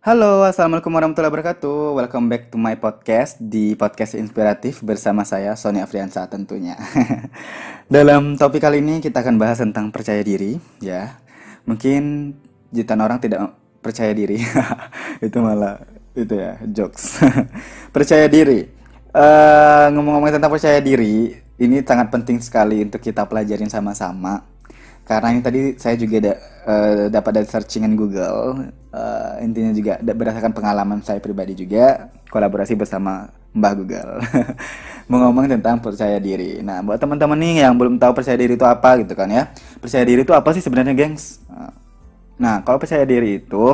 Halo, Assalamualaikum warahmatullahi wabarakatuh. Welcome back to my podcast di podcast inspiratif bersama saya Sony Afriansa tentunya. Dalam topik kali ini kita akan bahas tentang percaya diri, ya. Mungkin jutaan orang tidak percaya diri, itu malah itu ya jokes. percaya diri. Uh, ngomong-ngomong tentang percaya diri, ini sangat penting sekali untuk kita pelajarin sama-sama karena ini tadi saya juga da, uh, dapat dari searchingan Google. Uh, intinya juga berdasarkan pengalaman saya pribadi juga kolaborasi bersama Mbah Google. Mau ngomong tentang percaya diri. Nah buat teman-teman nih yang belum tahu percaya diri itu apa gitu kan ya. Percaya diri itu apa sih sebenarnya gengs? Nah kalau percaya diri itu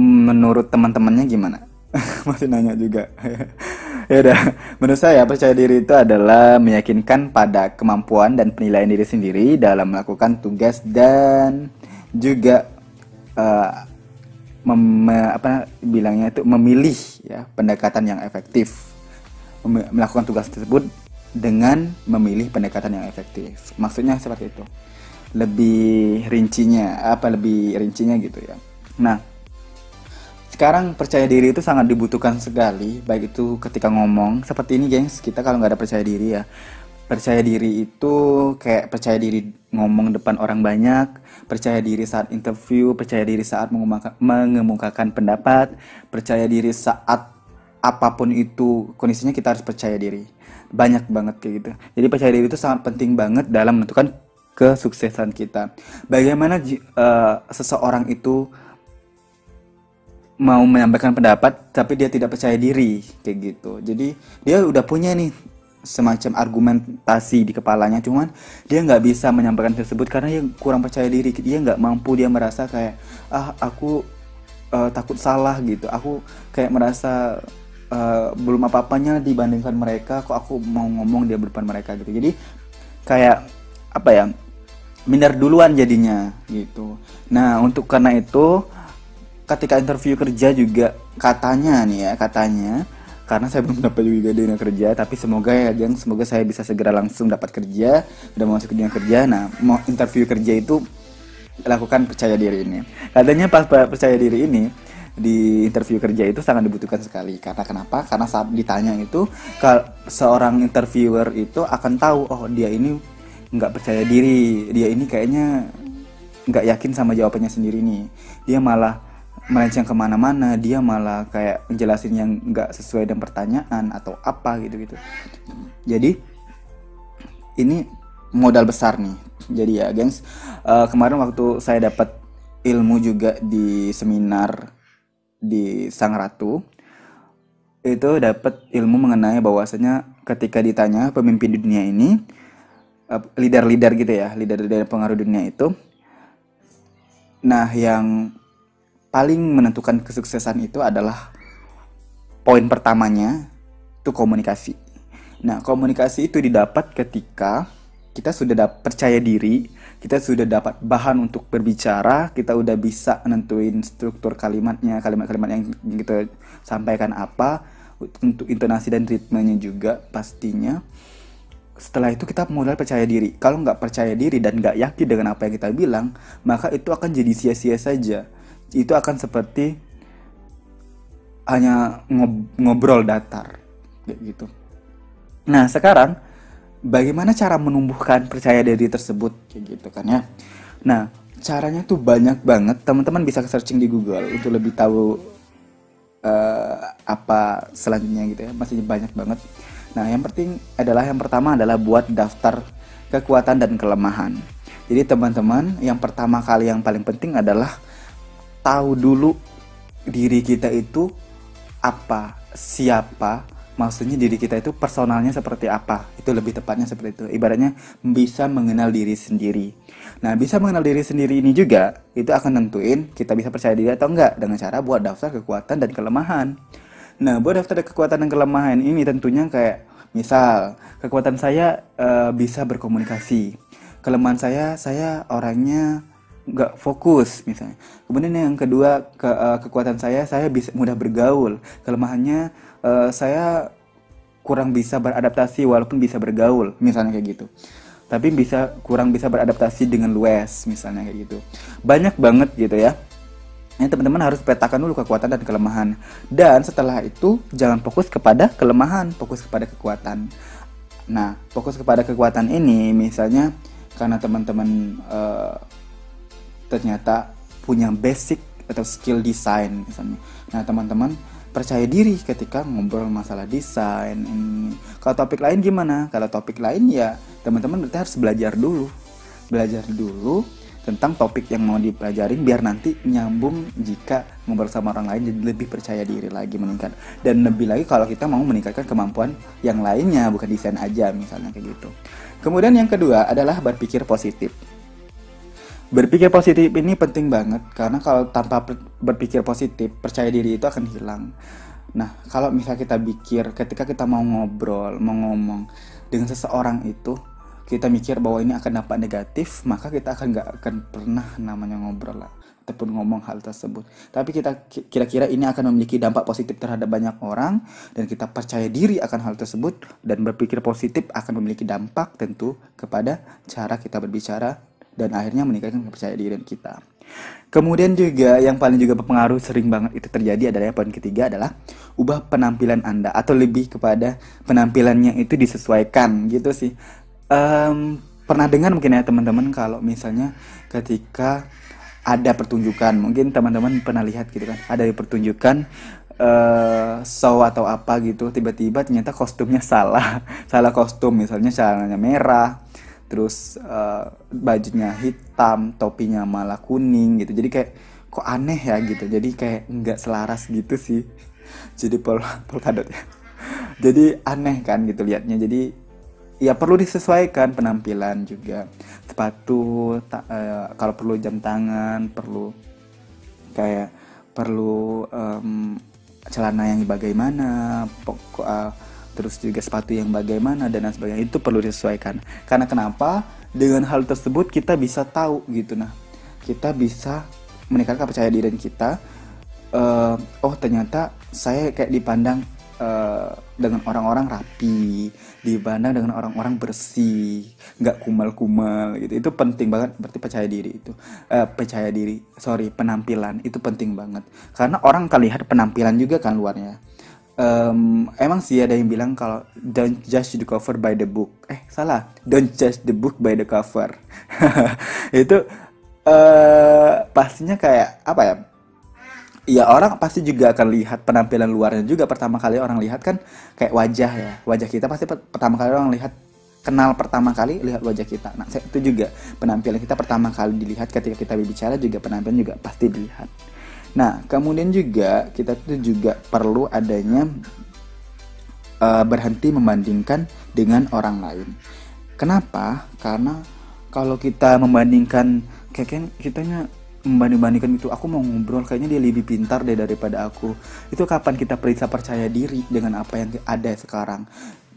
menurut teman-temannya gimana? Masih nanya juga ya udah. Menurut saya percaya diri itu adalah meyakinkan pada kemampuan dan penilaian diri sendiri dalam melakukan tugas dan juga uh, mem, apa bilangnya itu memilih ya pendekatan yang efektif. Melakukan tugas tersebut dengan memilih pendekatan yang efektif. Maksudnya seperti itu. Lebih rincinya apa lebih rincinya gitu ya. Nah sekarang percaya diri itu sangat dibutuhkan sekali baik itu ketika ngomong. Seperti ini gengs kita kalau nggak ada percaya diri ya. Percaya diri itu kayak percaya diri ngomong depan orang banyak percaya diri saat interview percaya diri saat mengemukakan pendapat percaya diri saat apa pun itu kondisinya kita harus percaya diri. Banyak banget kayak gitu. Jadi percaya diri itu sangat penting banget dalam menentukan kesuksesan kita. Bagaimana uh, seseorang itu mau menyampaikan pendapat tapi dia tidak percaya diri kayak gitu. Jadi dia udah punya nih semacam argumentasi di kepalanya cuman dia nggak bisa menyampaikan tersebut karena dia kurang percaya diri. Dia nggak mampu dia merasa kayak ah aku uh, takut salah gitu. Aku kayak merasa uh, belum apa apanya dibandingkan mereka kok aku mau ngomong dia depan mereka gitu. Jadi kayak apa ya minder duluan jadinya gitu. Nah untuk karena itu ketika interview kerja juga katanya nih ya katanya karena saya belum dapat juga dunia kerja tapi semoga ya Jeng semoga saya bisa segera langsung dapat kerja udah masuk ke dunia kerja. Nah mau interview kerja itu lakukan percaya diri ini. Katanya pas percaya diri ini di interview kerja itu sangat dibutuhkan sekali. Karena kenapa? Karena saat ditanya itu seorang interviewer itu akan tahu oh dia ini nggak percaya diri. Dia ini kayaknya nggak yakin sama jawabannya sendiri nih. Dia malah melenceng ke mana-mana dia malah kayak menjelasin yang nggak sesuai dengan pertanyaan atau apa gitu gitu jadi ini modal besar nih. Jadi ya gengs uh, kemarin waktu saya dapat ilmu juga di seminar di Sang Ratu itu dapat ilmu mengenai bahwasanya ketika ditanya pemimpin dunia ini uh, leader-leader gitu ya leader-leader pengaruh dunia itu nah yang paling menentukan kesuksesan itu adalah poin pertamanya itu komunikasi. Nah, komunikasi itu didapat ketika kita sudah dapat percaya diri, kita sudah dapat bahan untuk berbicara, kita udah bisa nentuin struktur kalimatnya, kalimat-kalimat yang kita sampaikan apa, untuk intonasi dan ritmenya juga pastinya. Setelah itu kita mulai percaya diri. Kalau nggak percaya diri dan nggak yakin dengan apa yang kita bilang, maka itu akan jadi sia-sia saja itu akan seperti hanya ngobrol datar kayak gitu. Nah, sekarang bagaimana cara menumbuhkan percaya diri tersebut kayak gitu kan ya. Nah, caranya tuh banyak banget. Teman-teman bisa searching di Google untuk lebih tahu uh, apa selanjutnya gitu ya. Masih banyak banget. Nah, yang penting adalah yang pertama adalah buat daftar kekuatan dan kelemahan. Jadi teman-teman, yang pertama kali yang paling penting adalah tahu dulu diri kita itu apa, siapa, maksudnya diri kita itu personalnya seperti apa. Itu lebih tepatnya seperti itu. Ibaratnya bisa mengenal diri sendiri. Nah, bisa mengenal diri sendiri ini juga itu akan nentuin kita bisa percaya diri atau enggak dengan cara buat daftar kekuatan dan kelemahan. Nah, buat daftar kekuatan dan kelemahan ini tentunya kayak misal kekuatan saya uh, bisa berkomunikasi. Kelemahan saya saya orangnya nggak fokus misalnya. Kemudian yang kedua ke, uh, kekuatan saya saya bisa mudah bergaul. Kelemahannya uh, saya kurang bisa beradaptasi walaupun bisa bergaul misalnya kayak gitu. Tapi bisa kurang bisa beradaptasi dengan luas misalnya kayak gitu. Banyak banget gitu ya. Ini teman-teman harus petakan dulu kekuatan dan kelemahan. Dan setelah itu jangan fokus kepada kelemahan, fokus kepada kekuatan. Nah, fokus kepada kekuatan ini misalnya karena teman-teman uh, ternyata punya basic atau skill desain misalnya. Nah, teman-teman percaya diri ketika ngobrol masalah desain ini. Kalau topik lain gimana? Kalau topik lain ya teman-teman berarti harus belajar dulu. Belajar dulu tentang topik yang mau dipelajarin biar nanti nyambung jika ngobrol sama orang lain jadi lebih percaya diri lagi meningkat dan lebih lagi kalau kita mau meningkatkan kemampuan yang lainnya bukan desain aja misalnya kayak gitu kemudian yang kedua adalah berpikir positif berpikir positif ini penting banget karena kalau tanpa berpikir positif percaya diri itu akan hilang nah kalau misalnya kita pikir ketika kita mau ngobrol mau ngomong dengan seseorang itu kita mikir bahwa ini akan dampak negatif, maka kita akan nggak akan pernah namanya ngobrol lah ataupun ngomong hal tersebut. Tapi kita kira-kira ini akan memiliki dampak positif terhadap banyak orang dan kita percaya diri akan hal tersebut dan berpikir positif akan memiliki dampak tentu kepada cara kita berbicara dan akhirnya meningkatkan kepercayaan diri kita. Kemudian juga yang paling juga berpengaruh sering banget itu terjadi adalah poin ketiga adalah ubah penampilan Anda atau lebih kepada penampilannya itu disesuaikan gitu sih um, pernah dengar mungkin ya teman-teman kalau misalnya ketika ada pertunjukan mungkin teman-teman pernah lihat gitu kan ada pertunjukan uh, show atau apa gitu tiba-tiba ternyata kostumnya salah salah kostum misalnya celananya merah terus uh, bajunya hitam topinya malah kuning gitu. Jadi kayak kok aneh ya gitu. Jadi kayak nggak selaras gitu sih. Jadi pol polkadot ya. Jadi aneh kan gitu liatnya. Jadi ya perlu disesuaikan penampilan juga. Sepatu uh, kalau perlu jam tangan perlu kayak perlu um, celana yang bagaimana pokok uh, terus juga sepatu yang bagaimana dan lain sebagainya itu perlu disesuaikan karena kenapa dengan hal tersebut kita bisa tahu gitu nah kita bisa meningkatkan percaya diri kita uh, oh ternyata saya kayak dipandang uh, dengan orang-orang rapi, dipandang dengan orang-orang bersih, nggak kumal-kumal gitu. Itu penting banget. Berarti percaya diri itu, uh, percaya diri. Sorry, penampilan itu penting banget. Karena orang akan lihat penampilan juga kan luarnya. Um, emang sih ada yang bilang kalau don't judge the cover by the book. Eh salah, don't judge the book by the cover. itu uh, pastinya kayak apa ya? ya orang pasti juga akan lihat penampilan luarnya juga pertama kali orang lihat kan kayak wajah ya wajah kita pasti pertama kali orang lihat kenal pertama kali lihat wajah kita nah itu juga penampilan kita pertama kali dilihat ketika kita berbicara juga penampilan juga pasti dilihat nah kemudian juga kita itu juga perlu adanya uh, berhenti membandingkan dengan orang lain. Kenapa? Karena kalau kita membandingkan kayak kan kitanya membanding-bandingkan itu aku mau ngobrol kayaknya dia lebih pintar deh daripada aku. Itu kapan kita bisa percaya diri dengan apa yang ada sekarang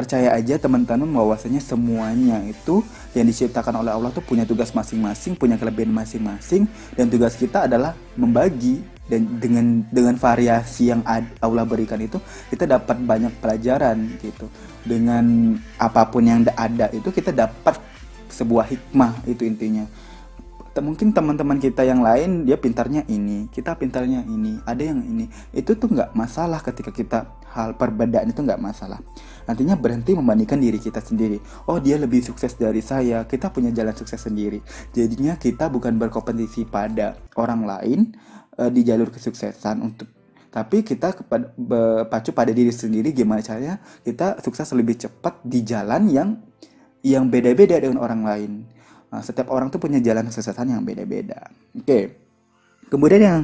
percaya aja teman-teman bahwasanya semuanya itu yang diciptakan oleh Allah tuh punya tugas masing-masing, punya kelebihan masing-masing dan tugas kita adalah membagi dan dengan dengan variasi yang Allah berikan itu kita dapat banyak pelajaran gitu. Dengan apa pun yang ada itu kita dapat sebuah hikmah itu intinya mungkin teman-teman kita yang lain dia pintarnya ini kita pintarnya ini ada yang ini. Itu tuh nggak masalah ketika kita hal perbedaan itu nggak masalah. Nantinya berhenti membandingkan diri kita sendiri. Oh dia lebih sukses dari saya kita punya jalan sukses sendiri. Jadinya kita bukan berkompetisi pada orang lain uh, di jalur kesuksesan untuk tapi kita kepada pacu pada diri sendiri gimana caranya kita sukses lebih cepat di jalan yang yang beda-beda dengan orang lain setiap orang tuh punya jalan kesuksesan yang beda-beda. Oke. Kemudian yang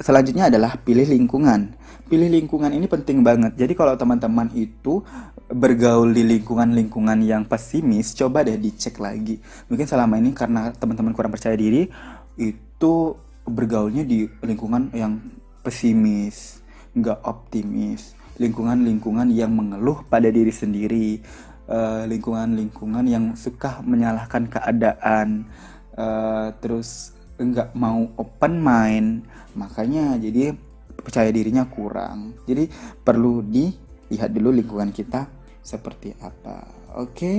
selanjutnya adalah pilih lingkungan. Pilih lingkungan ini penting banget. Jadi kalau teman-teman itu bergaul di lingkungan-lingkungan yang pesimis, coba deh dicek lagi. Mungkin selama ini karena teman-teman kurang percaya diri, itu bergaulnya di lingkungan yang pesimis, nggak optimis, lingkungan-lingkungan yang mengeluh pada diri sendiri, lingkungan-lingkungan uh, yang suka menyalahkan keadaan uh, terus enggak mau open mind makanya jadi percaya dirinya kurang jadi perlu dilihat dulu lingkungan kita seperti apa oke okay?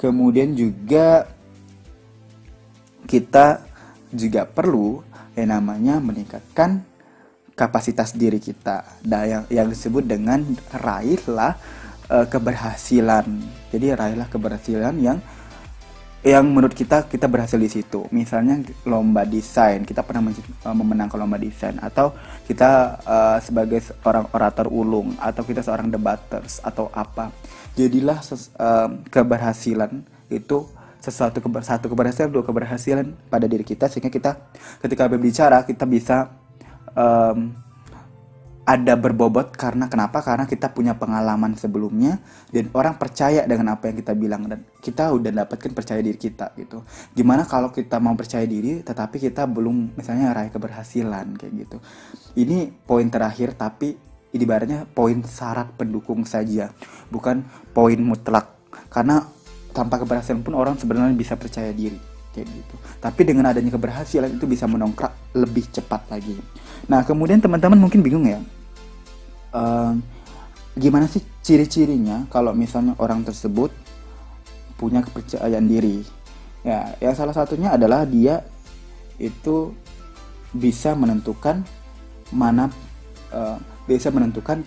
kemudian juga kita juga perlu yang namanya meningkatkan kapasitas diri kita nah, yang yang disebut dengan raihlah uh, keberhasilan jadi raihlah keberhasilan yang yang menurut kita kita berhasil di situ. Misalnya lomba desain, kita pernah uh, memenangkan lomba desain atau kita uh, sebagai seorang orator ulung atau kita seorang debaters atau apa. Jadilah ses, uh, keberhasilan itu sesuatu keber, satu keberhasilan dua keberhasilan pada diri kita sehingga kita ketika berbicara kita bisa um, ada berbobot karena kenapa? Karena kita punya pengalaman sebelumnya dan orang percaya dengan apa yang kita bilang dan kita udah dapatkan percaya diri kita gitu. Gimana kalau kita mau percaya diri tetapi kita belum misalnya raih keberhasilan kayak gitu. Ini poin terakhir tapi ibaratnya poin syarat pendukung saja, bukan poin mutlak. Karena tanpa keberhasilan pun orang sebenarnya bisa percaya diri kayak gitu. Tapi dengan adanya keberhasilan itu bisa menongkrak lebih cepat lagi. Nah, kemudian teman-teman mungkin bingung ya uh, gimana sih ciri-cirinya kalau misalnya orang tersebut punya kepercayaan diri ya ya salah satunya adalah dia itu bisa menentukan mana uh, bisa menentukan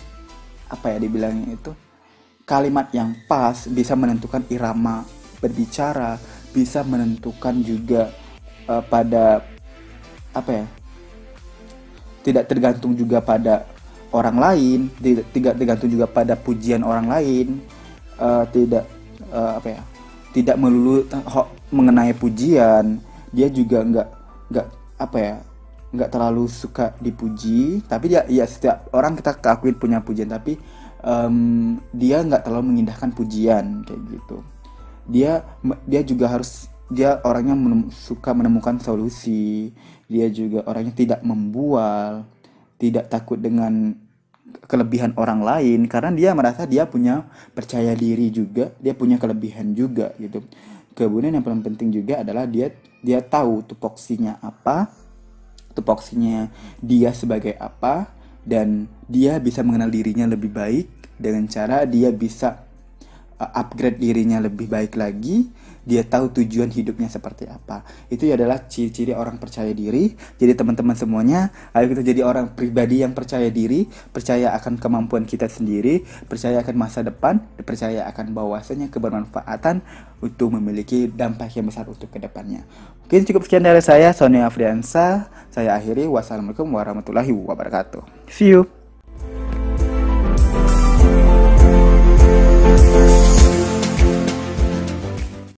apa ya dibilangnya itu kalimat yang pas bisa menentukan irama berbicara bisa menentukan juga uh, pada apa ya tidak tergantung juga pada orang lain tidak tergantung juga pada pujian orang lain uh, tidak uh, apa ya tidak melulu mengenai pujian dia juga nggak nggak apa ya nggak terlalu suka dipuji tapi dia ya setiap orang kita akuin punya pujian tapi um, dia nggak terlalu mengindahkan pujian kayak gitu. Dia dia juga harus dia orangnya menem, suka menemukan solusi dia juga orangnya tidak membual tidak takut dengan kelebihan orang lain karena dia merasa dia punya percaya diri juga dia punya kelebihan juga gitu. Kemudian yang paling penting juga adalah dia dia tahu tupoksinya apa tupoksinya dia sebagai apa dan dia bisa mengenal dirinya lebih baik dengan cara dia bisa upgrade dirinya lebih baik lagi dia tahu tujuan hidupnya seperti apa. Itu adalah ciri-ciri orang percaya diri. Jadi teman-teman semuanya, ayo kita jadi orang pribadi yang percaya diri, percaya akan kemampuan kita sendiri, percaya akan masa depan, percaya akan bahwasanya kebermanfaatan untuk memiliki dampak yang besar untuk ke depannya. Mungkin cukup sekian dari saya, Sony Afriansa. Saya akhiri. Wassalamualaikum warahmatullahi wabarakatuh. See you.